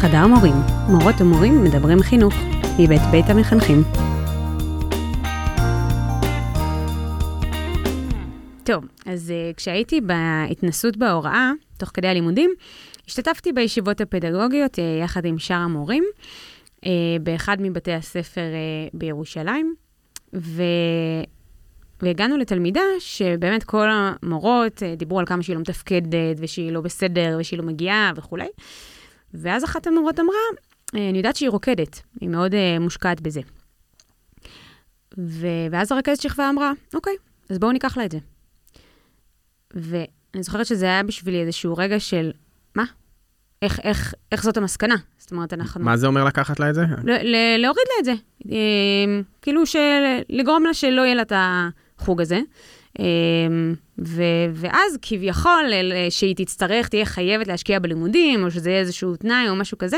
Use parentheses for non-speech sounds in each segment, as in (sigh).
חדר מורים, מורות ומורים מדברים חינוך, מבית בית המחנכים. טוב, אז uh, כשהייתי בהתנסות בהוראה, תוך כדי הלימודים, השתתפתי בישיבות הפדגוגיות uh, יחד עם שאר המורים, uh, באחד מבתי הספר uh, בירושלים, ו... והגענו לתלמידה שבאמת כל המורות דיברו על כמה שהיא לא מתפקדת, ושהיא לא בסדר, ושהיא לא מגיעה וכולי. ואז אחת המורות אמרה, אני יודעת שהיא רוקדת, היא מאוד uh, מושקעת בזה. ו... ואז הרכזת שכבה אמרה, אוקיי, אז בואו ניקח לה את זה. ואני זוכרת שזה היה בשבילי איזשהו רגע של, מה? איך, איך, איך זאת המסקנה? זאת אומרת, אנחנו... מה זה אומר לקחת לה את זה? ל- ל- להוריד לה את זה. אה, כאילו, של- לגרום לה שלא יהיה לה את החוג הזה. אה, ו- ואז כביכול, אה, שהיא תצטרך, תהיה חייבת להשקיע בלימודים, או שזה יהיה איזשהו תנאי או משהו כזה.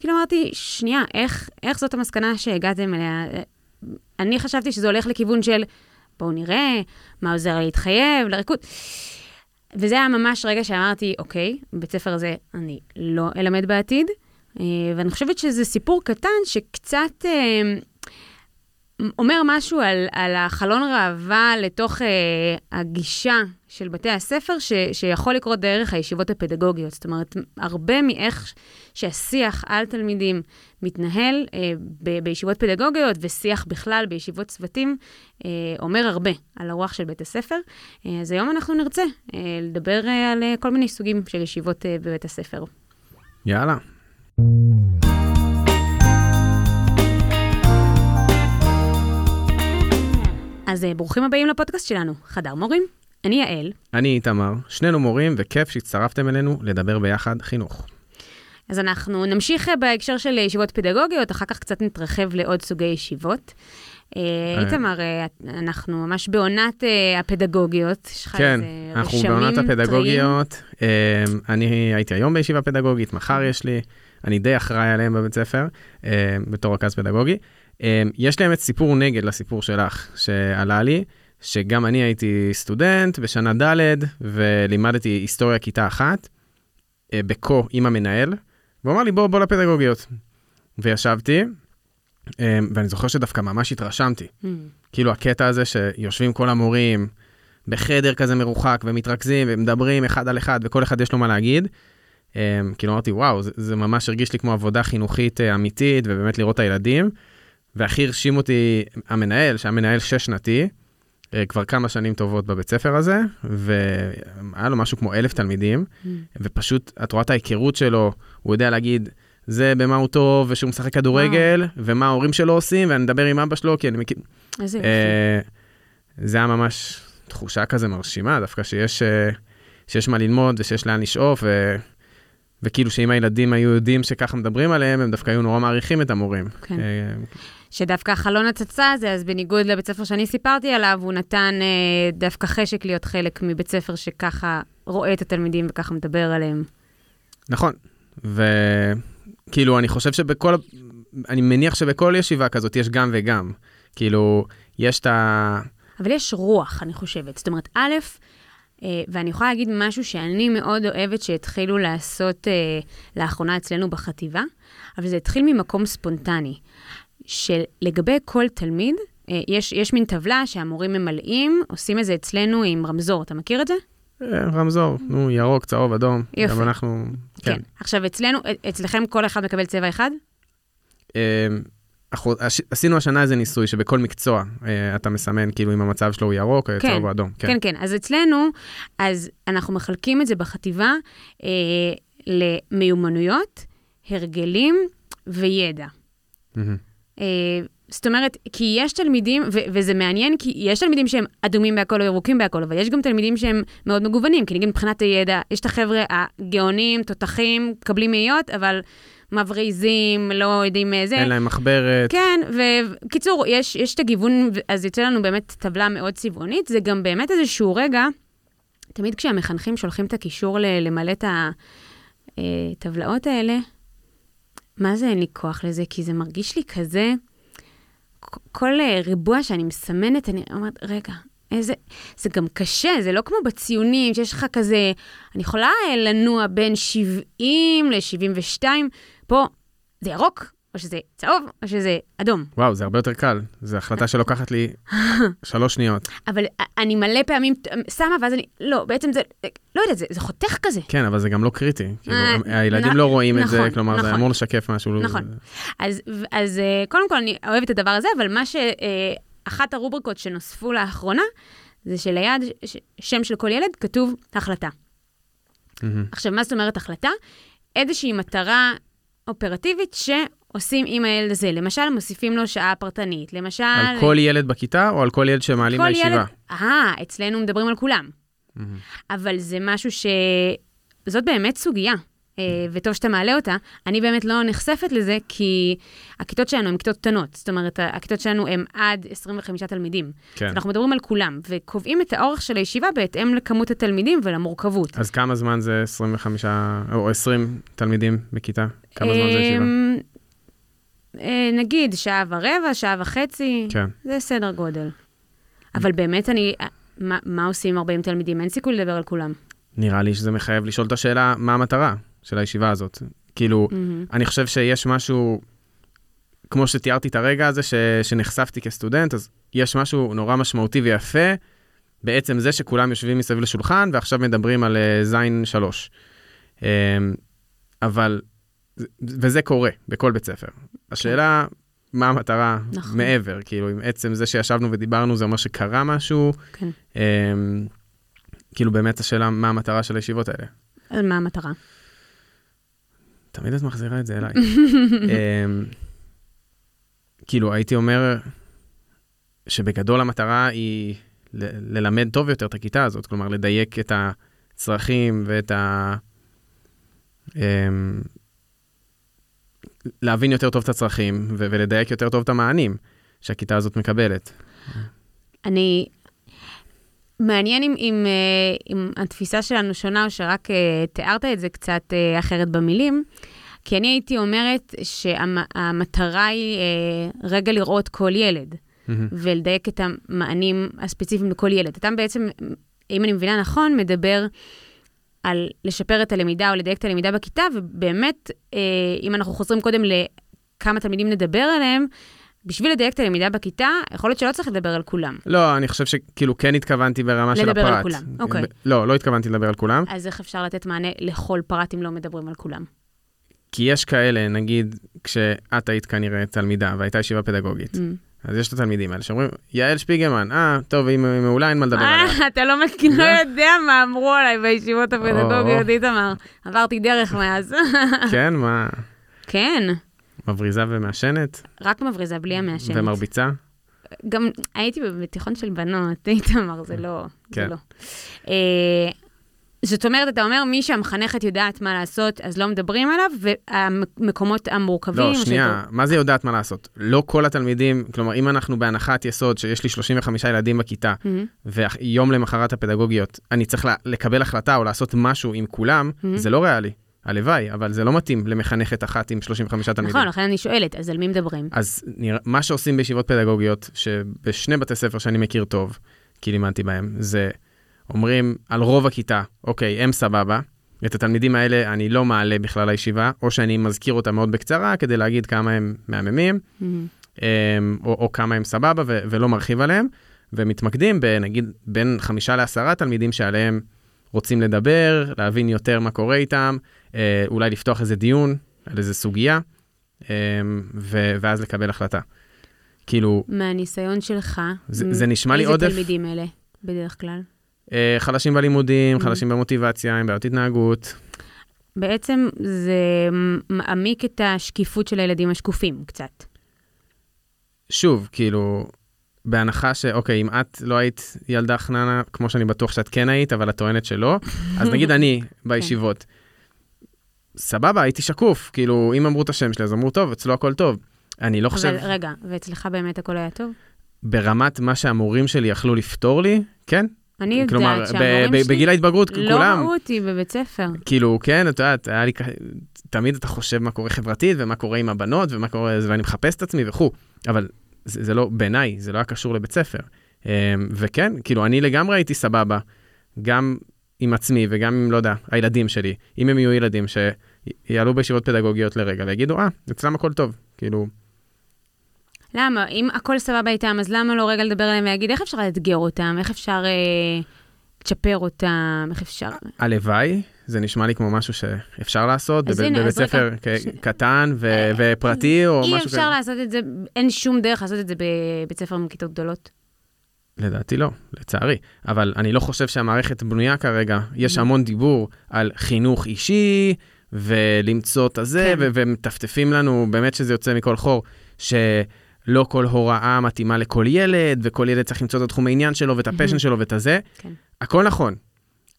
כאילו אמרתי, שנייה, איך, איך זאת המסקנה שהגעתם אליה? אני חשבתי שזה הולך לכיוון של, בואו נראה, מה עוזר להתחייב, לריקוד. וזה היה ממש רגע שאמרתי, אוקיי, בבית ספר הזה אני לא אלמד בעתיד, אה, ואני חושבת שזה סיפור קטן שקצת אה, אומר משהו על, על החלון ראווה לתוך אה, הגישה של בתי הספר, ש, שיכול לקרות דרך הישיבות הפדגוגיות. זאת אומרת, הרבה מאיך שהשיח על תלמידים מתנהל אה, ב, בישיבות פדגוגיות, ושיח בכלל בישיבות צוותים, אה, אומר הרבה על הרוח של בית הספר. אה, אז היום אנחנו נרצה אה, לדבר אה, על אה, כל מיני סוגים של ישיבות אה, בבית הספר. יאללה. אז אה, ברוכים הבאים לפודקאסט שלנו, חדר מורים. אני יעל, אני איתמר, שנינו מורים, וכיף שהצטרפתם אלינו לדבר ביחד חינוך. אז אנחנו נמשיך אה, בהקשר של ישיבות פדגוגיות, אחר כך קצת נתרחב לעוד סוגי ישיבות. אה. איתמר, אנחנו ממש בעונת הפדגוגיות. יש לך כן, איזה אנחנו רשמים בעונת טריים? הפדגוגיות. אמ, אני הייתי היום בישיבה פדגוגית, מחר יש לי, אני די אחראי עליהם בבית ספר, בתור רכז פדגוגי. אמ, יש לי האמת סיפור נגד לסיפור שלך, שעלה לי, שגם אני הייתי סטודנט בשנה ד' ולימדתי היסטוריה כיתה אחת, אה, בקו עם המנהל, והוא אמר לי בוא, בוא לפדגוגיות. וישבתי, אמ, ואני זוכר שדווקא ממש התרשמתי. Mm, כאילו הקטע הזה שיושבים כל המורים בחדר כזה מרוחק ומתרכזים ומדברים אחד על אחד וכל אחד יש לו מה להגיד. Um, כאילו אמרתי וואו זה, זה ממש הרגיש לי כמו עבודה חינוכית uh, אמיתית ובאמת לראות את הילדים. והכי הרשים אותי המנהל שהיה מנהל שש שנתי uh, כבר כמה שנים טובות בבית ספר הזה והיה לו משהו כמו אלף תלמידים mm. ופשוט את רואה את ההיכרות שלו הוא יודע להגיד. זה במה הוא טוב ושהוא משחק כדורגל ומה ההורים שלו עושים ואני מדבר עם אבא שלו כי אני מכיר איזה יופי. אה, זה היה ממש תחושה כזה מרשימה, דווקא שיש, אה, שיש מה ללמוד ושיש לאן לשאוף, ו, וכאילו שאם הילדים היו יודעים שככה מדברים עליהם, הם דווקא היו נורא מעריכים את המורים. כן. אה, שדווקא חלון הצצה הזה, אז בניגוד לבית ספר שאני סיפרתי עליו, הוא נתן אה, דווקא חשק להיות חלק מבית ספר שככה רואה את התלמידים וככה מדבר עליהם. נכון, וכאילו אני חושב שבכל, אני מניח שבכל ישיבה כזאת יש גם וגם. כאילו, יש את ה... אבל יש רוח, אני חושבת. זאת אומרת, א', ואני יכולה להגיד משהו שאני מאוד אוהבת שהתחילו לעשות אה, לאחרונה אצלנו בחטיבה, אבל זה התחיל ממקום ספונטני, שלגבי כל תלמיד, אה, יש, יש מין טבלה שהמורים ממלאים, עושים את זה אצלנו עם רמזור. אתה מכיר את זה? אה, רמזור, נו, ירוק, צהוב, אדום. יופי. גם אנחנו... כן. עכשיו, אצלנו, אצלכם כל אחד מקבל צבע אחד? אה, אנחנו עש- עשינו השנה איזה ניסוי שבכל מקצוע אה, אתה מסמן כאילו אם המצב שלו הוא ירוק, או כן. צהוב או אדום. כן, כן. אז אצלנו, אז אנחנו מחלקים את זה בחטיבה אה, למיומנויות, הרגלים וידע. אה, זאת אומרת, כי יש תלמידים, ו- וזה מעניין, כי יש תלמידים שהם אדומים בהכל או ירוקים בהכל, אבל יש גם תלמידים שהם מאוד מגוונים, כי נגיד מבחינת הידע, יש את החבר'ה הגאונים, תותחים, מקבלים מאיות, אבל מבריזים, לא יודעים אה, זה. אין להם מחברת. כן, וקיצור, יש, יש את הגיוון, אז יוצא לנו באמת טבלה מאוד צבעונית, זה גם באמת איזשהו רגע, תמיד כשהמחנכים שולחים את הקישור ל- למלא את הטבלאות האלה, מה זה אין לי כוח לזה? כי זה מרגיש לי כזה, כל אה, ריבוע שאני מסמנת, אני אומרת, רגע, איזה, זה גם קשה, זה לא כמו בציונים, שיש לך כזה, אני יכולה אה, לנוע בין 70 ל-72, פה זה ירוק, או שזה צהוב, או שזה אדום. וואו, זה הרבה יותר קל. זו החלטה שלוקחת לי (laughs) שלוש שניות. אבל אני מלא פעמים שמה, ואז אני, לא, בעצם זה, לא יודעת, זה, זה חותך כזה. כן, אבל זה גם לא קריטי. כאילו, אה, הילדים לא רואים את זה, נכון, כלומר, זה נכון. אמור לשקף משהו. נכון. אז, אז אה, קודם כל, אני אוהבת את הדבר הזה, אבל מה ש... אה, אחת הרובריקות שנוספו לאחרונה, זה שליד שם של כל ילד כתוב החלטה. מהמם. עכשיו, מה זאת אומרת החלטה? איזושהי מטרה אופרטיבית שעושים עם הילד הזה. למשל, מוסיפים לו שעה פרטנית. למשל... על כל ילד בכיתה או על כל ילד שמעלים כל מהישיבה? ילד... אה, אצלנו מדברים על כולם. מהמם. אבל זה משהו ש... זאת באמת סוגיה, וטוב שאתה מעלה אותה. אני באמת לא נחשפת לזה, כי הכיתות שלנו הן כיתות קטנות. זאת אומרת, הכיתות שלנו הן עד 25 תלמידים. כן. אנחנו מדברים על כולם, וקובעים את האורך של הישיבה בהתאם לכמות התלמידים ולמורכבות. אז כמה זמן זה 25 או 20 תלמידים בכיתה? כמה זמן זה ישיבה? אמ, אה, נגיד שעה ורבע, שעה וחצי, כן. זה סדר גודל. אבל באמת אני, אה, מה, מה עושים עם 40 תלמידים? אין סיכוי לדבר על כולם. נראה לי שזה מחייב לשאול את השאלה, מה המטרה של הישיבה הזאת? כאילו, מהמם. אני חושב שיש משהו, כמו שתיארתי את הרגע הזה, ש, שנחשפתי כסטודנט, אז יש משהו נורא משמעותי ויפה, בעצם זה שכולם יושבים מסביב לשולחן ועכשיו מדברים על uh, זין שלוש. Um, אבל, וזה קורה בכל בית ספר. השאלה, מה המטרה נכון. מעבר? כאילו, עם עצם זה שישבנו ודיברנו, זה אומר שקרה משהו. כן. Um, כאילו, באמת השאלה, מה המטרה של הישיבות האלה? מה המטרה? תמיד את מחזירה את זה אליי. (laughs) אמ, כאילו, הייתי אומר שבגדול המטרה היא ל- ללמד טוב יותר את הכיתה הזאת, כלומר, לדייק את הצרכים ואת ה... אמ, להבין יותר טוב את הצרכים ו- ולדייק יותר טוב את המענים שהכיתה הזאת מקבלת. אני... מעניין אם, אם, אה, אם התפיסה שלנו שונה, או שרק אה, תיארת את זה קצת אה, אחרת במילים, כי אני הייתי אומרת שהמטרה היא אה, רגע לראות כל ילד, מהמם. ולדייק את המענים הספציפיים לכל ילד. אתה בעצם, אם אני מבינה נכון, מדבר על לשפר את הלמידה או לדייק את הלמידה בכיתה, ובאמת, אם אנחנו חוזרים קודם לכמה תלמידים נדבר עליהם, בשביל לדייק את הלמידה בכיתה, יכול להיות שלא צריך לדבר על כולם. לא, אני חושב שכאילו כן התכוונתי ברמה של הפרט. לדבר על כולם, אוקיי. ב- לא, לא התכוונתי לדבר על כולם. אז איך אפשר לתת מענה לכל פרט אם לא מדברים על כולם? כי יש כאלה, נגיד, כשאת היית כנראה תלמידה והייתה ישיבה פדגוגית, Mm. אז יש את התלמידים האלה שאומרים, יעל שפיגלמן, אה, טוב, היא מעולה, אין מה לדבר עליה. אה, אתה לא מכיר, לא יודע מה אמרו עליי בישיבות הפדגוגיות, איתמר. עברתי דרך מאז. כן, מה, כן, מבריזה ומעשנת? רק מבריזה, בלי המעשנת. ומרביצה? גם הייתי בתיכון של בנות, (laughs) איתמר, זה לא, זה כן. לא. אה, זאת אומרת, אתה אומר, מי שהמחנכת יודעת מה לעשות, אז לא מדברים עליו, והמקומות המורכבים... לא, שנייה, מה זה יודעת מה לעשות? לא כל התלמידים, כלומר, אם אנחנו בהנחת יסוד שיש לי 35 ילדים בכיתה, מהמם, ויום למחרת הפדגוגיות, אני צריך לקבל החלטה או לעשות משהו עם כולם, מהמם. זה לא ריאלי. הלוואי, אבל זה לא מתאים למחנכת אחת עם 35 תלמידים. נכון, לכן אני שואלת, אז על מי מדברים? אז נרא... מה שעושים בישיבות פדגוגיות, שבשני בתי ספר שאני מכיר טוב, כי לימדתי בהם, זה אומרים על רוב הכיתה, אוקיי, הם סבבה, את התלמידים האלה אני לא מעלה בכלל לישיבה, או שאני מזכיר אותם מאוד בקצרה כדי להגיד כמה הם מהממים, מהמם, אמ, או, או כמה הם סבבה ו- ולא מרחיב עליהם, ומתמקדים בנגיד בין חמישה לעשרה תלמידים שעליהם רוצים לדבר, להבין יותר מה קורה איתם, אה, אולי לפתוח איזה דיון על איזה סוגיה, אמ, ו- ואז לקבל החלטה. כאילו, מהניסיון שלך, זה- מ- זה נשמע לי עודף. איזה תלמידים אלה, בדרך כלל? אה, חלשים בלימודים, Mhm. חלשים במוטיבציה, עם בעיות התנהגות. בעצם זה מעמיק את השקיפות של הילדים השקופים קצת. שוב, כאילו, בהנחה שאוקיי, אם את לא היית ילדה חננה, כמו שאני בטוח שאת כן היית, אבל את טוענת שלא, אז נגיד אני (laughs) בישיבות, סבבה, הייתי שקוף, כאילו, אם אמרו את השם שלי, אז אמרו, טוב, אצלו הכל טוב. אני לא חושב, אבל רגע, ואצלך באמת הכל היה טוב? ברמת מה שהמורים שלי יכלו לפתור לי, כן? אני יודעת כלומר, שהמורים שלי בגיל ההתבגרות, לא כולם, ראו אותי בבית ספר. כאילו, כן, את יודעת, היה לי, תמיד אתה חושב מה קורה חברתית, ומה קורה עם הבנות, ומה קורה, ואני מחפש את עצמי וכו', אבל זה, זה לא, בעיניי, זה לא היה קשור לבית ספר. וכן, כאילו, אני לגמרי הייתי סבבה, גם עם עצמי וגם עם, לא יודע, הילדים שלי, אם הם יהיו ילדים שיעלו בישיבות פדגוגיות לרגע ויגידו, אה, אצלם הכל טוב, כאילו... למה? אם הכל סבבה איתם, אז למה לא רגע לדבר עליהם ולהגיד איך אפשר לאתגר אותם, איך אפשר אה, לצ'פר אותם, איך אפשר... הלוואי, זה נשמע לי כמו משהו שאפשר לעשות בב, הנה, בבית ספר ש... קטן ו... אה, ופרטי או משהו כזה. אי אפשר לעשות את זה, אין שום דרך לעשות את זה בבית ספר עם כיתות גדולות. לדעתי לא, לצערי. אבל אני לא חושב שהמערכת בנויה כרגע. יש המון דיבור על חינוך אישי, ולמצוא את הזה, כן. ומטפטפים לנו, באמת שזה יוצא מכל חור, שלא כל הוראה מתאימה לכל ילד, וכל ילד צריך למצוא את התחום העניין שלו, ואת הפשן שלו, ואת הזה. כן. הכל נכון.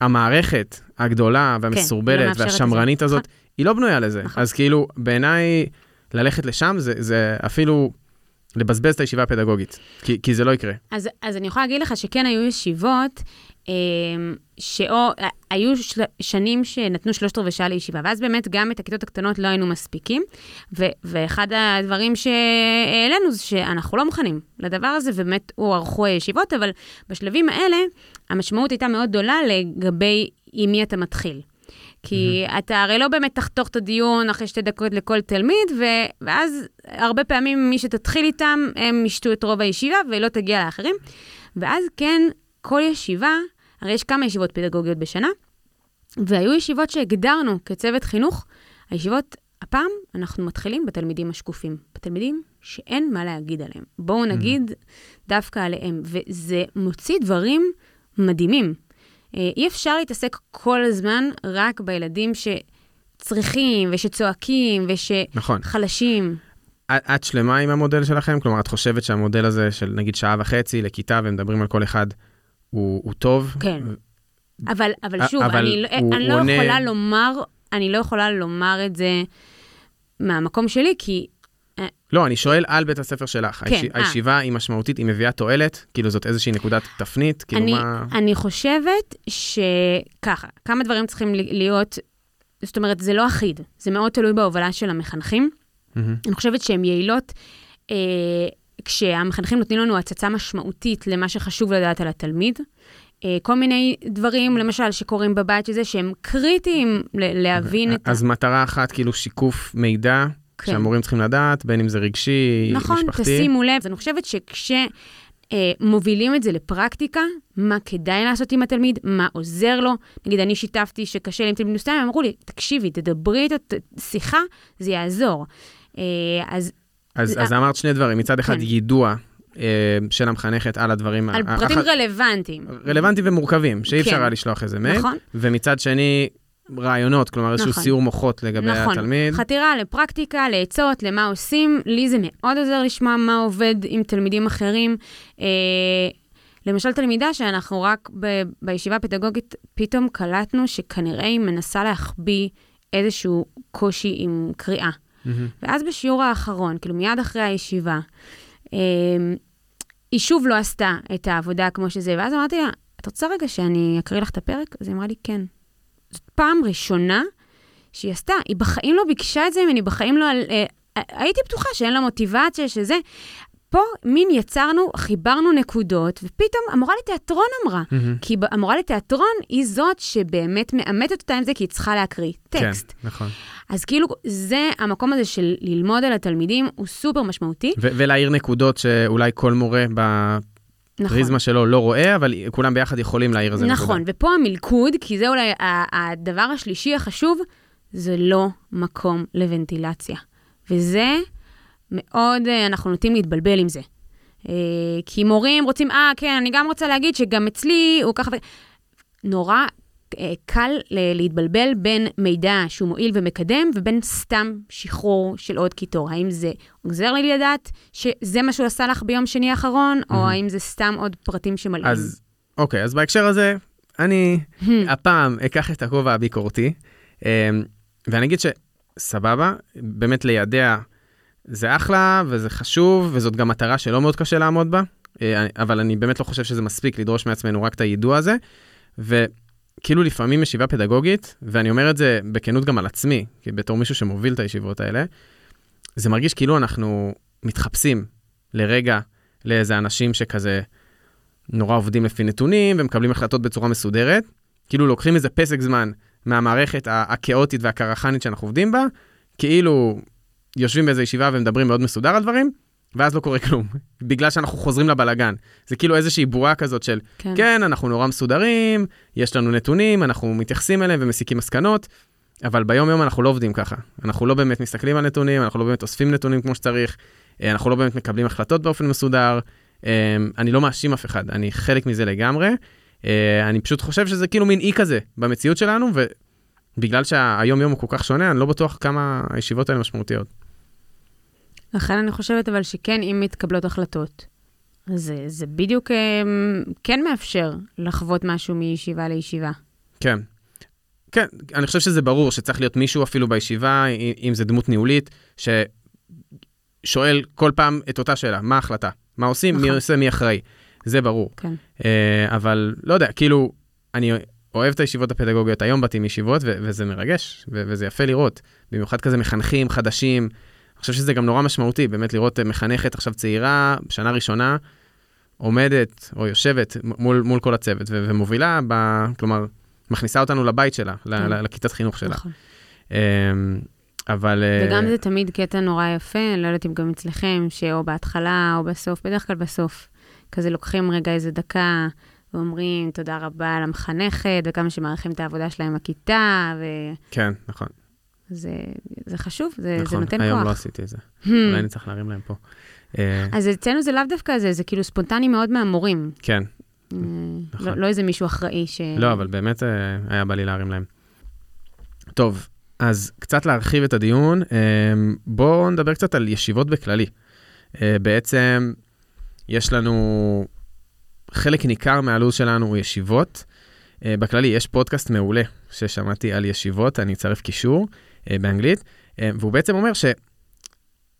המערכת הגדולה והמסורבלת כן, והשמרנית הזאת, נכון. היא לא בנויה לזה. נכון. אז כאילו, בעיניי, ללכת לשם זה, זה אפילו לבזבז את הישיבה הפדגוגית, כי, כי זה לא יקרה. אז, אז אני יכולה להגיד לך שכן היו ישיבות, שאו, היו של, שנים שנתנו שלושת רבעי שעה לישיבה, ואז באמת גם את הכיתות הקטנות לא היינו מספיקים, ו, ואחד הדברים שהעלינו זה שאנחנו לא מוכנים לדבר הזה, ובאמת הוארכו הישיבות, אבל בשלבים האלה המשמעות הייתה מאוד גדולה לגבי עם מי אתה מתחיל. כי mm-hmm. אתה הרי לא באמת תחתוך את הדיון אחרי שתי דקות לכל תלמיד, ו- ואז הרבה פעמים מי שתתחיל איתם, הם ישתו את רוב הישיבה ולא תגיע לאחרים. ואז כן, כל ישיבה, הרי יש כמה ישיבות פדגוגיות בשנה, והיו ישיבות שהגדרנו כצוות חינוך, הישיבות, הפעם אנחנו מתחילים בתלמידים השקופים, בתלמידים שאין מה להגיד עליהם. בואו נגיד mm-hmm. דווקא עליהם, וזה מוציא דברים מדהימים. אה, אי אפשר להתעסק כל הזמן רק בילדים שצריכים ושצועקים ושחלשים. נכון. את שלמה עם המודל שלכם? כלומר, את חושבת שהמודל הזה של נגיד שעה וחצי לכיתה ומדברים על כל אחד, הוא, הוא טוב? כן. אבל, אבל שוב, אבל אני, לא- אני לא עונה... יכולה לומר, אני לא יכולה לומר את זה מהמקום שלי, כי לא, אני שואל על בית הספר שלך. כן, היש... אה. הישיבה היא משמעותית, היא מביאה תועלת? כאילו זאת איזושהי נקודת תפנית? כאילו אני, מה... אני חושבת שככה, כמה דברים צריכים להיות, זאת אומרת, זה לא אחיד, זה מאוד תלוי בהובלה של המחנכים. Mm-hmm. אני חושבת שהן יעילות אה, כשהמחנכים נותנים לנו הצצה משמעותית למה שחשוב לדעת על התלמיד. אה, כל מיני דברים, למשל, שקורים בבית, שזה שהם קריטיים להבין את. אז מטרה אחת, כאילו שיקוף מידע. כן. שהמורים צריכים לדעת, בין אם זה רגשי, נכון, משפחתי. נכון, תשימו לב. אני חושבת שכשמובילים אה, את זה לפרקטיקה, מה כדאי לעשות עם התלמיד, מה עוזר לו. נגיד, אני שיתפתי שקשה לי עם תלמיד מסוים, הם אמרו לי, תקשיבי, תדברי איתו, שיחה, זה יעזור. אה, אז... אז, אז אמרת שני דברים, מצד אחד כן. יידוע אה, של המחנכת על הדברים... על פרטים הח... רלוונטיים. רלוונטיים ומורכבים, שאי אפשר כן. היה לשלוח איזה מייל. נכון. ומצד שני, רעיונות, כלומר איזשהו נכון. סיור מוחות לגבי נכון. התלמיד. חתירה לפרקטיקה, לעצות, למה עושים. לי זה מאוד עוזר לשמוע מה עובד עם תלמידים אחרים. אה, למשל, תלמידה שאנחנו רק ב- בישיבה הפדגוגית פתאום קלטנו שכנראה היא מנסה להחביא איזשהו קושי עם קריאה. Mm-hmm. ואז בשיעור האחרון, כאילו מיד אחרי הישיבה, אה, היא שוב לא עשתה את העבודה כמו שזה, ואז אמרתי לה, את רוצה רגע שאני אקריא לך את הפרק? אז היא אמרה לי, כן. זאת פעם ראשונה שהיא עשתה. היא בחיים לא ביקשה את זה ממני, בחיים לא... אה, הייתי בטוחה שאין לה מוטיבציה, שזה... פה מין יצרנו, חיברנו נקודות, ופתאום המורה לתיאטרון אמרה. Mm-hmm. כי המורה לתיאטרון היא זאת שבאמת מאמתת אותה עם זה, כי היא צריכה להקריא טקסט. כן, נכון. אז כאילו, זה, המקום הזה של ללמוד על התלמידים הוא סופר משמעותי. ו- ולהעיר נקודות שאולי כל מורה ב... נכון. פריזמה שלו לא רואה, אבל כולם ביחד יכולים להעיר איזה נקודה. נכון, ופה המלכוד, כי זה אולי הדבר השלישי החשוב, זה לא מקום לוונטילציה. וזה מאוד, אה, אנחנו נוטים להתבלבל עם זה. אה, כי מורים רוצים, אה, כן, אני גם רוצה להגיד שגם אצלי הוא ככה. נורא אה, קל להתבלבל בין מידע שהוא מועיל ומקדם ובין סתם שחרור של עוד קיטור. האם זה עוזר לי לדעת שזה מה שהוא עשה לך ביום שני האחרון, mm-hmm. או האם זה סתם עוד פרטים שמלאים? אז, אוקיי, אז בהקשר הזה, אני הפעם אקח את הכובע הביקורתי, ואני אגיד שסבבה, באמת לידע זה אחלה וזה חשוב, וזאת גם מטרה שלא מאוד קשה לעמוד בה, אה, אבל אני באמת לא חושב שזה מספיק לדרוש מעצמנו רק את היידוע הזה. ו... כאילו לפעמים ישיבה פדגוגית, ואני אומר את זה בכנות גם על עצמי, בתור מישהו שמוביל את הישיבות האלה, זה מרגיש כאילו אנחנו מתחפשים לרגע לאיזה אנשים שכזה נורא עובדים לפי נתונים ומקבלים החלטות בצורה מסודרת. כאילו לוקחים איזה פסק זמן מהמערכת הכאוטית והקרחנית שאנחנו עובדים בה, כאילו יושבים באיזה ישיבה ומדברים מאוד מסודר על דברים, ואז לא קורה כלום, (laughs) בגלל שאנחנו חוזרים לבלגן. זה כאילו איזושהי בועה כזאת של, כן. כן, אנחנו נורא מסודרים, יש לנו נתונים, אנחנו מתייחסים אליהם ומסיקים מסקנות, אבל ביום-יום אנחנו לא עובדים ככה. אנחנו לא באמת מסתכלים על נתונים, אנחנו לא באמת אוספים נתונים כמו שצריך, אה, אנחנו לא באמת מקבלים החלטות באופן מסודר. אה, אני לא מאשים אף אחד, אני חלק מזה לגמרי. אה, אני פשוט חושב שזה כאילו מין אי כזה במציאות שלנו, ובגלל שהיום-יום הוא כל כך שונה, אני לא בטוח כמה הישיבות האלה משמעותיות. לכן אני חושבת אבל שכן, אם מתקבלות החלטות, זה, זה בדיוק כן מאפשר לחוות משהו מישיבה לישיבה. כן. כן, אני חושב שזה ברור שצריך להיות מישהו אפילו בישיבה, אם זה דמות ניהולית, ששואל כל פעם את אותה שאלה, מה ההחלטה? מה עושים? נכון. מי עושה? מי אחראי? זה ברור. כן. Uh, אבל לא יודע, כאילו, אני אוהב את הישיבות הפדגוגיות, היום באתי מישיבות, ו- וזה מרגש, וזה יפה לראות. במיוחד כזה מחנכים חדשים. חושב שזה גם נורא משמעותי, באמת לראות אה, מחנכת עכשיו צעירה, שנה ראשונה, עומדת או יושבת מול, מול כל הצוות, ו- ומובילה, ב- כלומר, מכניסה אותנו לבית שלה, כן. לכיתת חינוך שלה. נכון. אמ, אבל... אה, וגם זה תמיד קטע נורא יפה, אני לא יודעת אם גם אצלכם, שאו בהתחלה או בסוף, בדרך כלל בסוף, כזה לוקחים רגע איזה דקה ואומרים תודה רבה למחנכת, וכמה שמעריכים את העבודה שלה עם הכיתה, ו... כן, נכון. זה, זה חשוב, זה, נכון, זה נותן כוח. נכון, היום לא עשיתי את זה. אולי אני צריך להרים להם פה. אה, אז אצלנו זה לאו דווקא זה, זה כאילו ספונטני מאוד מהמורים. כן, נכון. לא, לא איזה מישהו אחראי ש... לא, אבל באמת אה, היה בא לי להרים להם. טוב, אז קצת להרחיב את הדיון, אה, בואו נדבר קצת על ישיבות בכללי. אה, בעצם, יש לנו, חלק ניכר מהלו"ז שלנו הוא ישיבות. בכללי, יש פודקאסט מעולה ששמעתי על ישיבות, אני אצרף קישור באנגלית, והוא בעצם אומר ש...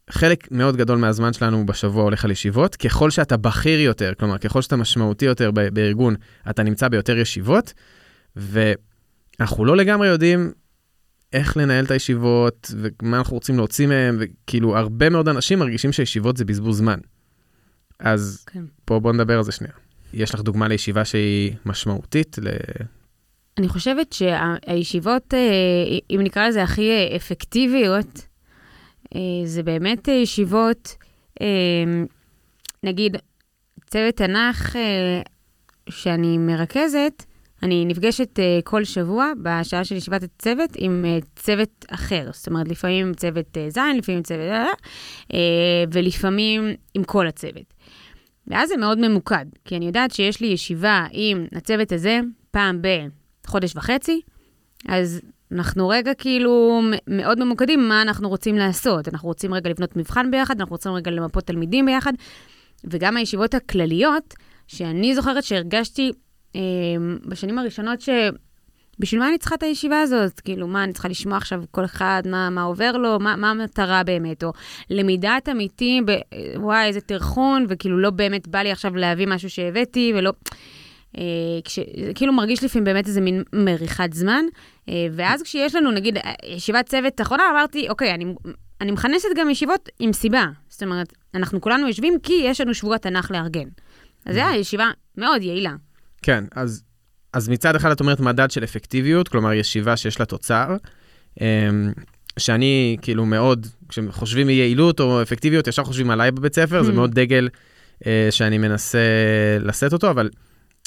חלק מאוד גדול מהזמן שלנו בשבוע הולך על ישיבות. ככל שאתה בכיר יותר, כלומר, ככל שאתה משמעותי יותר בארגון, אתה נמצא ביותר ישיבות, ואנחנו לא לגמרי יודעים איך לנהל את הישיבות, ומה אנחנו רוצים להוציא מהם, וכאילו, הרבה מאוד אנשים מרגישים שישיבות זה בזבוז זמן. אז כן. פה בוא נדבר על זה שנייה. יש לך דוגמה לישיבה שהיא משמעותית? ל... אני חושבת שהישיבות, אה, אם נקרא לזה הכי אפקטיביות, אה, זה באמת אה, ישיבות, אה, נגיד, צוות תנ"ך שאני מרכזת, אני נפגשת כל שבוע בשעה של ישיבת הצוות עם צוות אחר. זאת אומרת, לפעמים צוות ז', לפעמים צוות... ולפעמים עם כל הצוות. ואז זה מאוד ממוקד, כי אני יודעת שיש לי ישיבה עם הצוות הזה פעם בחודש וחצי, אז אנחנו רגע כאילו מאוד ממוקדים מה אנחנו רוצים לעשות. אנחנו רוצים רגע לבנות מבחן ביחד, אנחנו רוצים רגע למפות תלמידים ביחד, וגם הישיבות הכלליות, שאני זוכרת שהרגשתי אה, בשנים הראשונות ש... בשביל מה אני צריכה את הישיבה הזאת? כאילו, מה, אני צריכה לשמוע עכשיו כל אחד, מה, מה עובר לו, מה, מה המטרה באמת? או למידת עמיתי, ב... וואי, איזה טרחון, וכאילו לא באמת בא לי עכשיו להביא משהו שהבאתי, ולא... אה, כש... כאילו מרגיש לפעמים באמת איזה מין מריחת זמן, אה, ואז כשיש לנו, נגיד, ישיבת צוות אחרונה, אמרתי, אוקיי, אני, אני מכנסת גם ישיבות עם סיבה. זאת אומרת, אנחנו כולנו יושבים כי יש לנו שבוע תנ"ך לארגן. אז זו הייתה ישיבה מאוד יעילה. כן, אז, אז מצד אחד את אומרת מדד של אפקטיביות, כלומר ישיבה שיש לה תוצר, אמ, שאני כאילו מאוד, כשחושבים מיעילות או אפקטיביות, ישר חושבים עליי בבית ספר, זה hmm. מאוד דגל אה, שאני מנסה לשאת אותו, אבל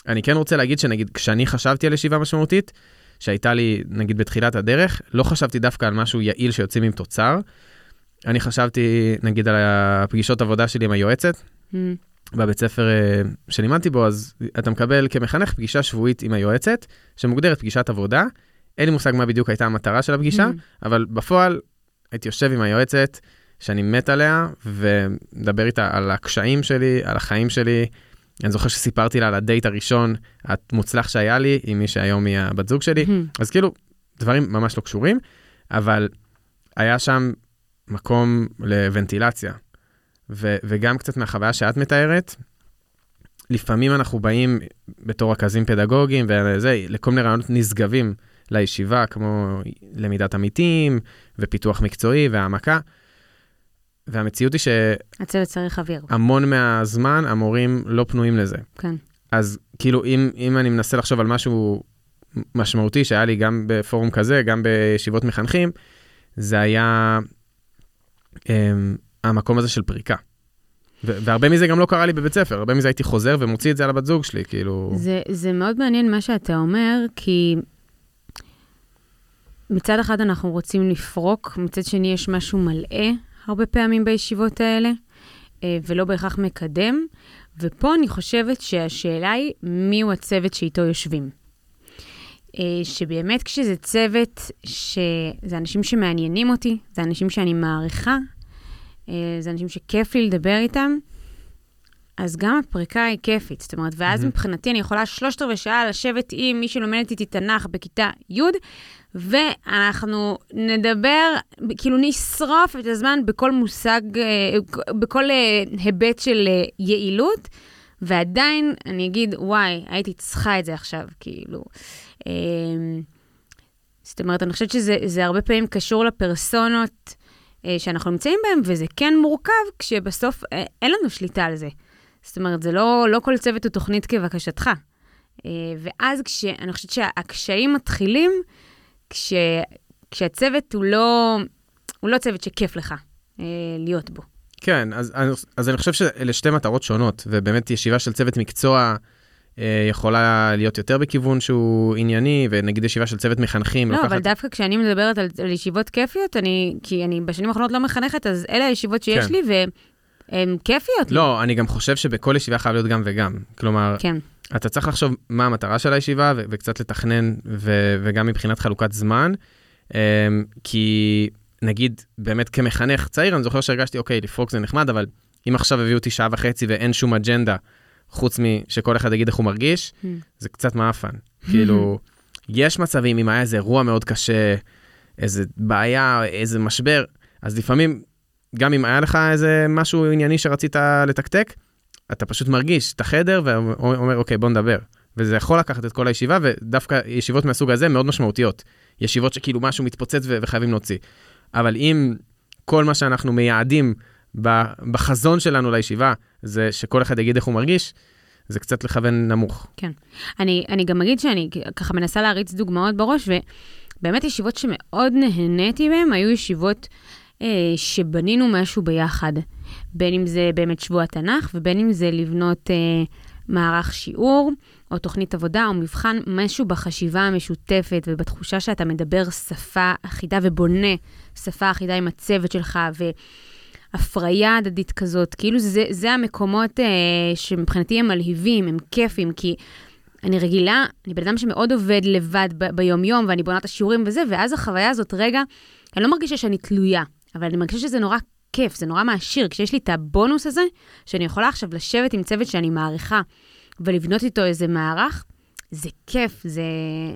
אני כן רוצה להגיד שנגיד, כשאני חשבתי על ישיבה משמעותית, שהייתה לי, נגיד, בתחילת הדרך, לא חשבתי דווקא על משהו יעיל שיוצאים עם תוצר. אני חשבתי, נגיד, על הפגישות עבודה שלי עם היועצת. Mm. בבית ספר אה, שלימדתי בו, אז אתה מקבל כמחנך פגישה שבועית עם היועצת, שמוגדרת פגישת עבודה. אין לי מושג מה בדיוק הייתה המטרה של הפגישה, mm. אבל בפועל הייתי יושב עם היועצת, שאני מת עליה, ומדבר איתה על הקשיים שלי, על החיים שלי, אני זוכר שסיפרתי לה על הדייט הראשון המוצלח שהיה לי עם מי שהיום היא הבת זוג שלי, mm-hmm. אז כאילו, דברים ממש לא קשורים, אבל היה שם מקום לוונטילציה. ו- וגם קצת מהחוויה שאת מתארת, לפעמים אנחנו באים בתור רכזים פדגוגיים וזה, לכל מיני רעיונות נשגבים לישיבה, כמו למידת עמיתים ופיתוח מקצועי והעמקה. והמציאות היא ש... הצוות צריך אוויר. המון מהזמן המורים לא פנויים לזה. כן. אז כאילו, אם, אם אני מנסה לחשוב על משהו משמעותי שהיה לי גם בפורום כזה, גם בישיבות מחנכים, זה היה um, המקום הזה של פריקה. והרבה מזה גם לא קרה לי בבית ספר, הרבה מזה הייתי חוזר ומוציא את זה על הבת זוג שלי, כאילו... זה, זה מאוד מעניין מה שאתה אומר, כי מצד אחד אנחנו רוצים לפרוק, מצד שני יש משהו מלאה הרבה פעמים בישיבות האלה, אה, ולא בהכרח מקדם, ופה אני חושבת שהשאלה היא מיהו הצוות שאיתו יושבים. אה, שבאמת כשזה צוות, שזה אנשים שמעניינים אותי, זה אנשים שאני מעריכה, אה, זה אנשים שכיף לי לדבר איתם, אז גם הפריקה היא כיפית. זאת אומרת, ואז mm-hmm. מבחינתי אני יכולה שלושת רבעי שעה לשבת עם מי שלומדת איתי תנ"ך בכיתה י', ואנחנו נדבר, כאילו נשרוף את הזמן בכל מושג, אה, בכל היבט של יעילות, ועדיין אני אגיד, וואי, הייתי צריכה את זה עכשיו, כאילו. אמ, זאת אומרת, אני חושבת שזה הרבה פעמים קשור לפרסונות אה, שאנחנו נמצאים בהן, וזה כן מורכב כשבסוף אה, אין לנו שליטה על זה. זאת אומרת, זה לא, לא כל צוות הוא תוכנית כבקשתך. אה, ואז כש, אני חושבת שהקשיים מתחילים כש, כשהצוות הוא לא, הוא לא צוות שכיף לך להיות בו. כן, אז, אז, אז אני חושב שאלה שתי מטרות שונות, ובאמת ישיבה של צוות מקצוע אה, יכולה להיות יותר בכיוון שהוא ענייני, ונגיד ישיבה של צוות מחנכים. לא, לוקחת... אבל דווקא כשאני מדברת על, על ישיבות כיפיות, אני, כי אני בשנים האחרונות לא מחנכת, אז אלה הישיבות שיש כן. לי, והן כיפיות. לא. אני גם חושב שבכל ישיבה חייב להיות גם וגם. כלומר, כן. אתה צריך לחשוב מה המטרה של הישיבה, ו- וקצת לתכנן, ו- וגם מבחינת חלוקת זמן, um, כי נגיד, באמת כמחנך צעיר, אני זוכר שהרגשתי, אוקיי, לפרוק זה נחמד, אבל אם עכשיו הביאו אותי שעה וחצי ואין שום אג'נדה, חוץ משכל אחד יגיד איך הוא מרגיש, mm. זה קצת מאפן. כאילו, יש מצבים, אם היה איזה אירוע מאוד קשה, איזה בעיה, איזה משבר, אז לפעמים, גם אם היה לך איזה משהו ענייני שרצית לתקתק, אתה פשוט מרגיש את החדר ואומר, אוקיי, בוא נדבר. וזה יכול לקחת את כל הישיבה, ודווקא ישיבות מהסוג הזה מאוד משמעותיות. ישיבות שכאילו משהו מתפוצץ וחייבים להוציא. אבל אם כל מה שאנחנו מייעדים בחזון שלנו לישיבה, זה שכל אחד יגיד איך הוא מרגיש, זה קצת לכוון נמוך. כן. אני, אני גם אגיד שאני ככה מנסה להריץ דוגמאות בראש, ובאמת ישיבות שמאוד נהניתי מהן, היו ישיבות שבנינו משהו ביחד. בין אם זה באמת שבוע התנ"ך, ובין אם זה לבנות אה, מערך שיעור, או תוכנית עבודה, או מבחן, משהו בחשיבה המשותפת ובתחושה שאתה מדבר שפה אחידה ובונה שפה אחידה עם הצוות שלך, ו... הפריה הדדית כזאת, כאילו זה, זה המקומות אה, שמבחינתי הם מלהיבים, הם כיפים, כי אני רגילה, אני בן אדם שמאוד עובד לבד ב- ביום-יום, ואני בונה את השיעורים וזה, ואז החוויה הזאת, רגע, אני לא מרגישה שאני תלויה, אבל אני מרגישה שזה נורא כיף, זה נורא מעשיר, כשיש לי את הבונוס הזה, שאני יכולה עכשיו לשבת עם צוות שאני מעריכה, ולבנות איתו איזה מערך, זה כיף, זה...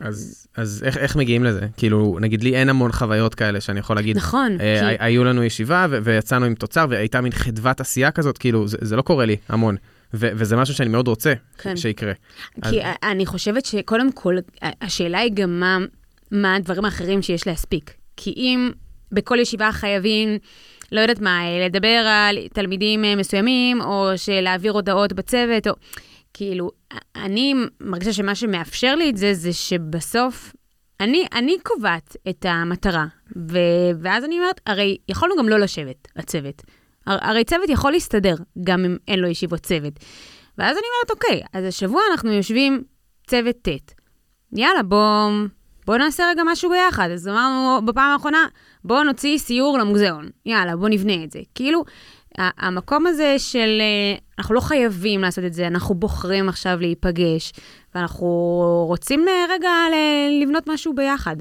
אז, אז איך, איך מגיעים לזה? כאילו, נגיד לי אין המון חוויות כאלה שאני יכול להגיד. נכון. אה, כי... היו לנו ישיבה ו- ויצאנו עם תוצר והייתה מין חדוות עשייה כזאת, כאילו, זה, זה לא קורה לי המון. ו- וזה משהו שאני מאוד רוצה כן. שיקרה. כי אז... אני חושבת שקודם כל, השאלה היא גם מה, מה הדברים האחרים שיש להספיק. כי אם בכל ישיבה חייבים, לא יודעת מה, לדבר על תלמידים מסוימים, או שלהעביר הודעות בצוות, או... כאילו, אני מרגישה שמה שמאפשר לי את זה, זה שבסוף אני, אני קובעת את המטרה, ו, ואז אני אומרת, הרי יכולנו גם לא לשבת, הצוות. הרי צוות יכול להסתדר, גם אם אין לו ישיבות צוות. ואז אני אומרת, אוקיי, אז השבוע אנחנו יושבים צוות ט'. יאללה, בואו בוא נעשה רגע משהו ביחד. אז אמרנו בפעם האחרונה, בואו נוציא סיור למוזיאון. יאללה, בואו נבנה את זה. כאילו, המקום הזה של אה, אנחנו לא חייבים לעשות את זה, אנחנו בוחרים עכשיו להיפגש, ואנחנו רוצים אה, רגע לבנות משהו ביחד.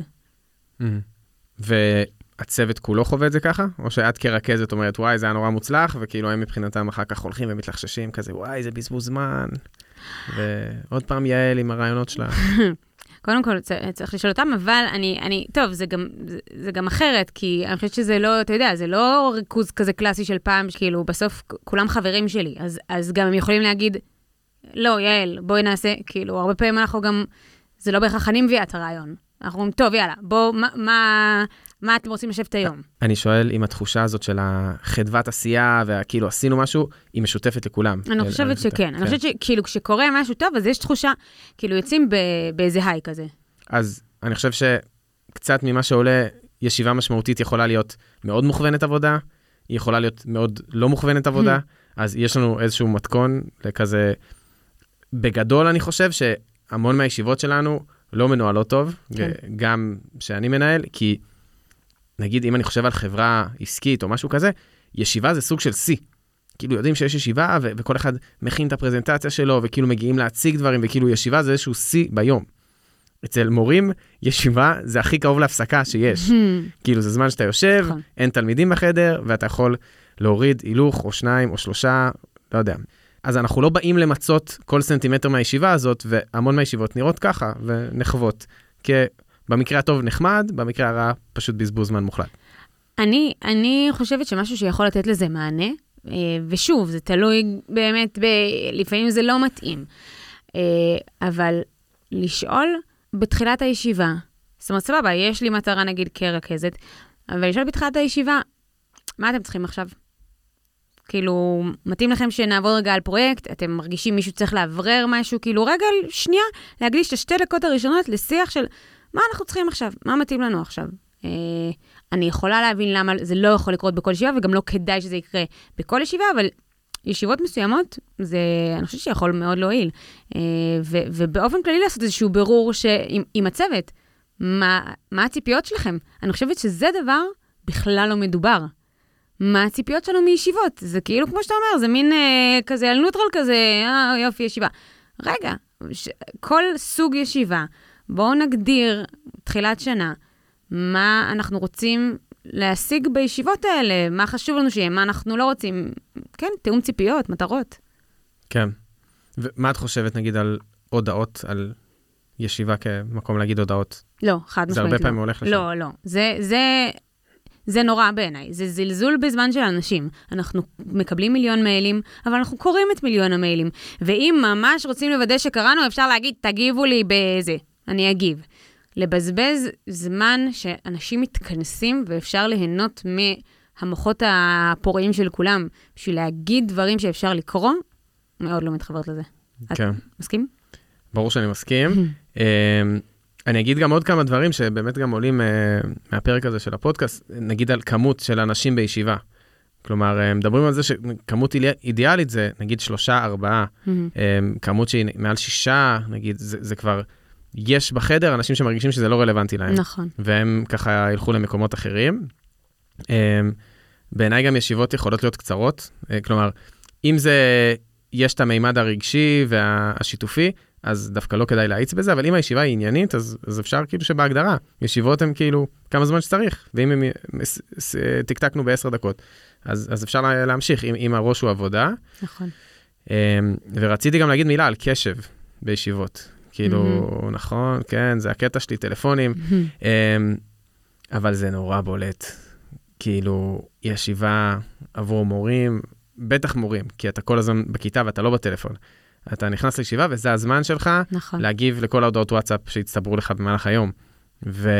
והצוות כולו חווה את זה ככה? או שאת כרכזת אומרת, וואי, זה היה נורא מוצלח, וכאילו הם מבחינתם אחר כך הולכים ומתלחששים כזה, וואי, זה בזבוז זמן. (laughs) ועוד פעם יעל עם הרעיונות שלה. (laughs) קודם כל, צריך לשאול אותם, אבל אני, אני, טוב, זה גם, זה, זה גם אחרת, כי אני חושבת שזה לא, אתה יודע, זה לא ריכוז כזה קלאסי של פעם, שכאילו, בסוף כולם חברים שלי, אז, אז גם הם יכולים להגיד, לא, יעל, בואי נעשה, כאילו, הרבה פעמים אנחנו גם, זה לא בהכרח אני מביאה את הרעיון. אנחנו אומרים, טוב, יאללה, בואו, מה, מה, מה אתם רוצים לשבת היום? אני שואל אם התחושה הזאת של החדוות עשייה, וכאילו עשינו משהו, היא משותפת לכולם. אני חושבת שכן. אני כן. חושבת שכאילו, כשקורה משהו טוב, אז יש תחושה, כאילו, יוצאים באיזה היי כזה. אז אני חושב שקצת ממה שעולה, ישיבה משמעותית יכולה להיות מאוד מוכוונת עבודה, היא יכולה להיות מאוד לא מוכוונת עבודה, אז יש לנו איזשהו מתכון לכזה... בגדול אני חושב שהמון מהישיבות שלנו לא מנוהלות טוב, כן. גם שאני מנהל, כי נגיד אם אני חושב על חברה עסקית או משהו כזה, ישיבה זה סוג של שיא. כאילו יודעים שיש ישיבה ו- וכל אחד מכין את הפרזנטציה שלו וכאילו מגיעים להציג דברים וכאילו ישיבה זה איזשהו שיא ביום. אצל מורים, ישיבה זה הכי קרוב להפסקה שיש. (laughs) כאילו זה זמן שאתה יושב, נכון. אין תלמידים בחדר, ואתה יכול להוריד הילוך או שניים או שלושה, לא יודע. אז אנחנו לא באים למצות כל סנטימטר מהישיבה הזאת, והמון מהישיבות נראות ככה ונחוות. כי במקרה הטוב נחמד, במקרה הרע פשוט בזבוז זמן מוחלט. אני, אני חושבת שמשהו שיכול לתת לזה מענה, אה, ושוב, זה תלוי באמת, ב, לפעמים זה לא מתאים, אה, אבל לשאול בתחילת הישיבה, זאת אומרת, סבבה, יש לי מטרה נגיד כרכזת, אבל לשאול בתחילת הישיבה, מה אתם צריכים עכשיו? כאילו, מתאים לכם שנעבור רגע על פרויקט, אתם מרגישים מישהו צריך לאוורר משהו, כאילו רגע, שנייה, להקדיש את השתי דקות הראשונות לשיח של מה אנחנו צריכים עכשיו, מה מתאים לנו עכשיו. אה, אני יכולה להבין למה זה לא יכול לקרות בכל ישיבה, וגם לא כדאי שזה יקרה בכל ישיבה, אבל ישיבות מסוימות, זה, אני חושבת שיכול מאוד להועיל. אה, ו, ובאופן כללי לעשות איזשהו בירור ש, עם, עם הצוות, מה, מה הציפיות שלכם? אני חושבת שזה דבר בכלל לא מדובר. מה הציפיות שלנו מישיבות? זה כאילו, כמו שאתה אומר, זה מין אה, כזה על נוטרל כזה, אה, יופי, ישיבה. רגע, ש... כל סוג ישיבה, בואו נגדיר, תחילת שנה, מה אנחנו רוצים להשיג בישיבות האלה, מה חשוב לנו שיהיה, מה אנחנו לא רוצים. כן, תיאום ציפיות, מטרות. כן. ומה את חושבת, נגיד, על הודעות, על ישיבה כמקום להגיד הודעות? לא, חד זה משמעית הרבה לא. פעמים הולך לשם. לא, לא. זה, זה, זה נורא בעיניי. זה זלזול בזמן של אנשים. אנחנו מקבלים מיליון מיילים, אבל אנחנו קוראים את מיליון המיילים. ואם ממש רוצים לוודא שקראנו, אפשר להגיד, תגיבו לי בזה. אני אגיב. לבזבז זמן שאנשים מתכנסים ואפשר ליהנות מהמוחות הפוריים של כולם בשביל להגיד דברים שאפשר לקרוא, מאוד לא מתחברת לזה. את כן. מסכים? ברור שאני מסכים. (laughs) אמ, אני אגיד גם עוד כמה דברים שבאמת גם עולים אה, מהפרק הזה של הפודקאסט, נגיד על כמות של אנשים בישיבה. כלומר, אה, מדברים על זה שכמות אידיאלית זה נגיד שלושה, ארבעה, מהמם. אה, כמות שהיא מעל שישה, נגיד, זה, זה כבר, יש בחדר אנשים שמרגישים שזה לא רלוונטי להם. נכון. והם ככה ילכו למקומות אחרים. אמ, בעיניי גם ישיבות יכולות להיות קצרות, אה, כלומר, אם זה, יש את המימד הרגשי והשיתופי, אז דווקא לא כדאי להאיץ בזה, אבל אם הישיבה היא עניינית, אז, אז אפשר כאילו שבהגדרה, ישיבות הן כאילו כמה זמן שצריך, ואם הם ס- תקתקנו בעשר דקות, אז, אז אפשר לה- להמשיך, אם, אם הראש הוא עבודה. נכון. אמ, ורציתי גם להגיד מילה על קשב בישיבות. כאילו, נכון, כן, זה הקטע שלי, טלפונים. אמ, אבל זה נורא בולט. כאילו, ישיבה עבור מורים, בטח מורים, כי אתה כל הזמן בכיתה ואתה לא בטלפון. אתה נכנס לישיבה וזה הזמן שלך נכון. להגיב לכל ההודעות וואטסאפ שהצטברו לך במהלך היום. ו...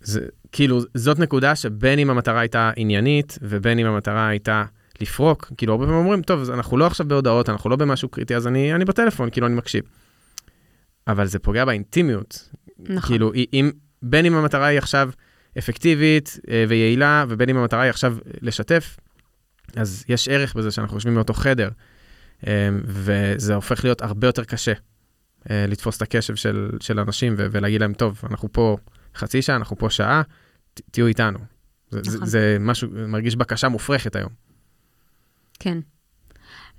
זה, כאילו, זאת נקודה שבין אם המטרה הייתה עניינית, ובין אם המטרה הייתה לפרוק, כאילו, הרבה פעמים אומרים, טוב, אנחנו לא עכשיו בהודעות, אנחנו לא במשהו קריטי, אז אני, אני בטלפון, כאילו, אני מקשיב. אבל זה פוגע באינטימיות. נכון. כאילו, אם, בין אם המטרה היא עכשיו אפקטיבית אה, ויעילה, ובין אם המטרה היא עכשיו לשתף, אז יש ערך בזה שאנחנו יושבים באותו חדר, אה, וזה הופך להיות הרבה יותר קשה אה, לתפוס את הקשב של, של אנשים ולהגיד להם, טוב, אנחנו פה חצי שעה, אנחנו פה שעה, תהיו איתנו. זה, זה, נכון. זה משהו, מרגיש בקשה מופרכת היום. כן.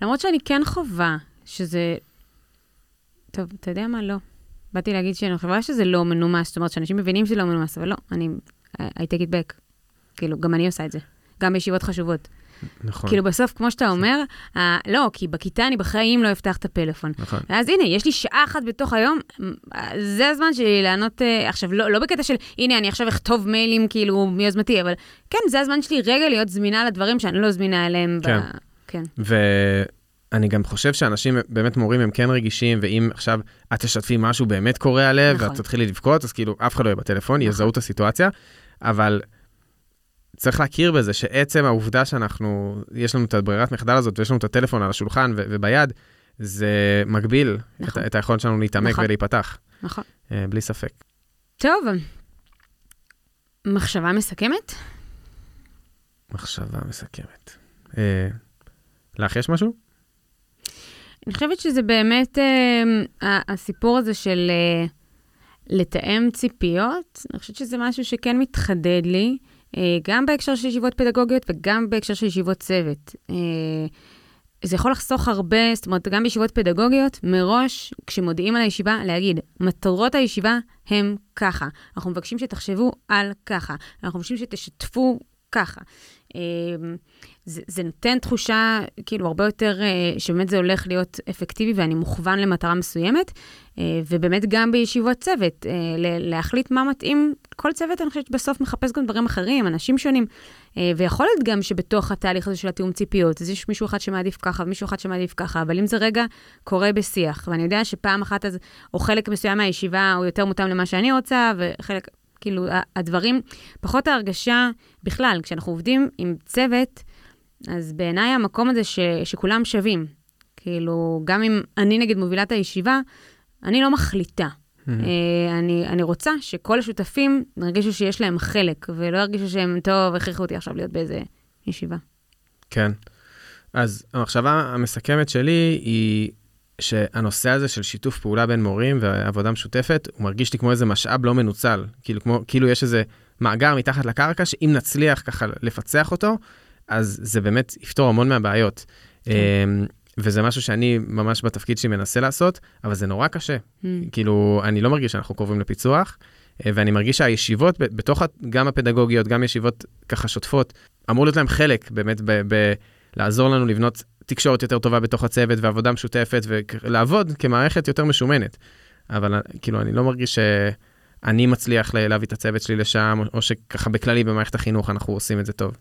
למרות שאני כן חווה שזה... טוב, אתה יודע מה? לא. באתי להגיד שאני חושבת שזה לא מנומס, זאת אומרת שאנשים מבינים שזה לא מנומס, אבל לא, אני... I take it back. כאילו, גם אני עושה את זה. גם בישיבות חשובות. נכון, כאילו, בסוף, כמו שאתה אומר, אה, לא, כי בכיתה אני בחיים לא אפתח את הפלאפון. נכון. ואז הנה, יש לי שעה אחת בתוך היום, זה הזמן שלי לענות, אה, עכשיו, לא, לא בקטע של, הנה, אני עכשיו אכתוב מיילים כאילו מיוזמתי, אבל כן, זה הזמן שלי רגע להיות זמינה לדברים שאני לא זמינה אליהם. כן. ב... כן. אני גם חושב שאנשים, באמת מורים, הם כן רגישים, ואם עכשיו את תשתפי משהו באמת קורע לב, נכון. ואת תתחילי לבכות, אז כאילו אף אחד לא יהיה בטלפון, נכון. יזהו את הסיטואציה, אבל צריך להכיר בזה שעצם העובדה שאנחנו, יש לנו את הברירת מחדל הזאת, ויש לנו את הטלפון על השולחן ו- וביד, זה מגביל את, נכון. ה- את היכולת שלנו להתעמק נכון. ולהיפתח, נכון. אה, בלי ספק. טוב, מחשבה מסכמת? מחשבה מסכמת. אה, לך יש משהו? אני חושבת שזה באמת אה, הסיפור הזה של אה, לתאם ציפיות. אני חושבת שזה משהו שכן מתחדד לי, אה, גם בהקשר של ישיבות פדגוגיות וגם בהקשר של ישיבות צוות. אה, זה יכול לחסוך הרבה, זאת אומרת, גם בישיבות פדגוגיות, מראש, כשמודיעים על הישיבה, להגיד, מטרות הישיבה הם ככה. אנחנו מבקשים שתחשבו על ככה. אנחנו מבקשים שתשתפו ככה. זה, זה נותן תחושה, כאילו, הרבה יותר, אה, שבאמת זה הולך להיות אפקטיבי ואני מוכוון למטרה מסוימת, אה, ובאמת גם בישיבות צוות, אה, להחליט מה מתאים. כל צוות, אני חושבת, בסוף מחפש גם דברים אחרים, אנשים שונים, אה, ויכול להיות גם שבתוך התהליך הזה של התיאום ציפיות, אז יש מישהו אחד שמעדיף ככה ומישהו אחד שמעדיף ככה, אבל אם זה רגע קורה בשיח, ואני יודע שפעם אחת אז, או חלק מסוים מהישיבה הוא יותר מותאם למה שאני רוצה, וחלק, כאילו, הדברים, פחות ההרגשה בכלל, כשאנחנו עובדים עם צוות, אז בעיניי המקום הזה ש, שכולם שווים. כאילו, גם אם אני נגיד מובילה את הישיבה, אני לא מחליטה. Mm-hmm. אה, אני, אני רוצה שכל השותפים ירגישו שיש להם חלק, ולא ירגישו שהם, טוב, הכריחו אותי עכשיו להיות באיזה ישיבה. כן. אז המחשבה המסכמת שלי היא שהנושא הזה של שיתוף פעולה בין מורים ועבודה משותפת, הוא מרגיש לי כמו איזה משאב לא מנוצל. כאילו, כמו, כאילו יש איזה מאגר מתחת לקרקע, שאם נצליח ככה לפצח אותו, אז זה באמת יפתור המון מהבעיות. כן. אמ, וזה משהו שאני ממש בתפקיד שלי מנסה לעשות, אבל זה נורא קשה. Mm. כאילו, אני לא מרגיש שאנחנו קרובים לפיצוח, אה, ואני מרגיש שהישיבות, בתוך גם הפדגוגיות, גם ישיבות ככה שוטפות, אמור להיות להם חלק באמת ב- ב- לעזור לנו לבנות תקשורת יותר טובה בתוך הצוות ועבודה משותפת ולעבוד כמערכת יותר משומנת. אבל אה, כאילו, אני לא מרגיש שאני מצליח להביא את הצוות שלי לשם, או שככה בכללי במערכת החינוך אנחנו עושים את זה טוב.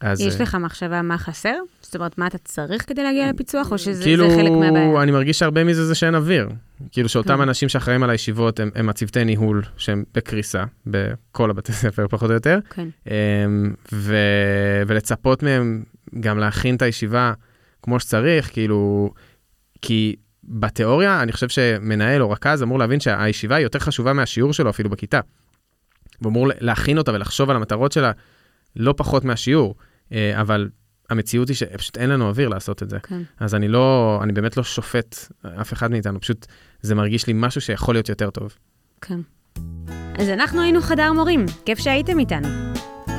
אז יש אה, לך מחשבה מה חסר? זאת אומרת, מה אתה צריך כדי להגיע לפיצוח, או שזה כאילו, חלק מהבעיה? אני מרגיש שהרבה מזה זה שאין אוויר. כאילו שאותם כן. אנשים שאחראים על הישיבות הם, הם הצוותי ניהול שהם בקריסה, בכל הבתי ספר פחות או יותר, כן, אמ, ו, ולצפות מהם גם להכין את הישיבה כמו שצריך, כאילו, כי בתיאוריה אני חושב שמנהל או רכז אמור להבין שהישיבה היא יותר חשובה מהשיעור שלו אפילו בכיתה. הוא אמור להכין אותה ולחשוב על המטרות שלה לא פחות מהשיעור, אבל המציאות היא שפשוט אין לנו אוויר לעשות את זה. כן. אז אני לא, אני באמת לא שופט אף אחד מאיתנו, פשוט זה מרגיש לי משהו שיכול להיות יותר טוב. כן. אז אנחנו היינו חדר מורים, כיף שהייתם איתנו.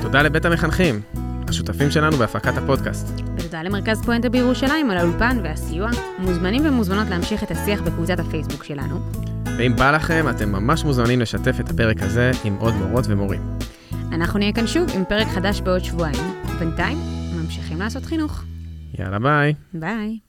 תודה לבית המחנכים, השותפים שלנו בהפקת הפודקאסט. ותודה למרכז פואנטה בירושלים על האולפן והסיוע. מוזמנים ומוזמנות להמשיך את השיח בקבוצת הפייסבוק שלנו. ואם בא לכם, אתם ממש מוזמנים לשתף את הפרק הזה עם עוד מורות ומורים. אנחנו נהיה כאן שוב עם פרק חדש בעוד שבועיים. בינתיים, ממשיכים לעשות חינוך. יאללה ביי. ביי.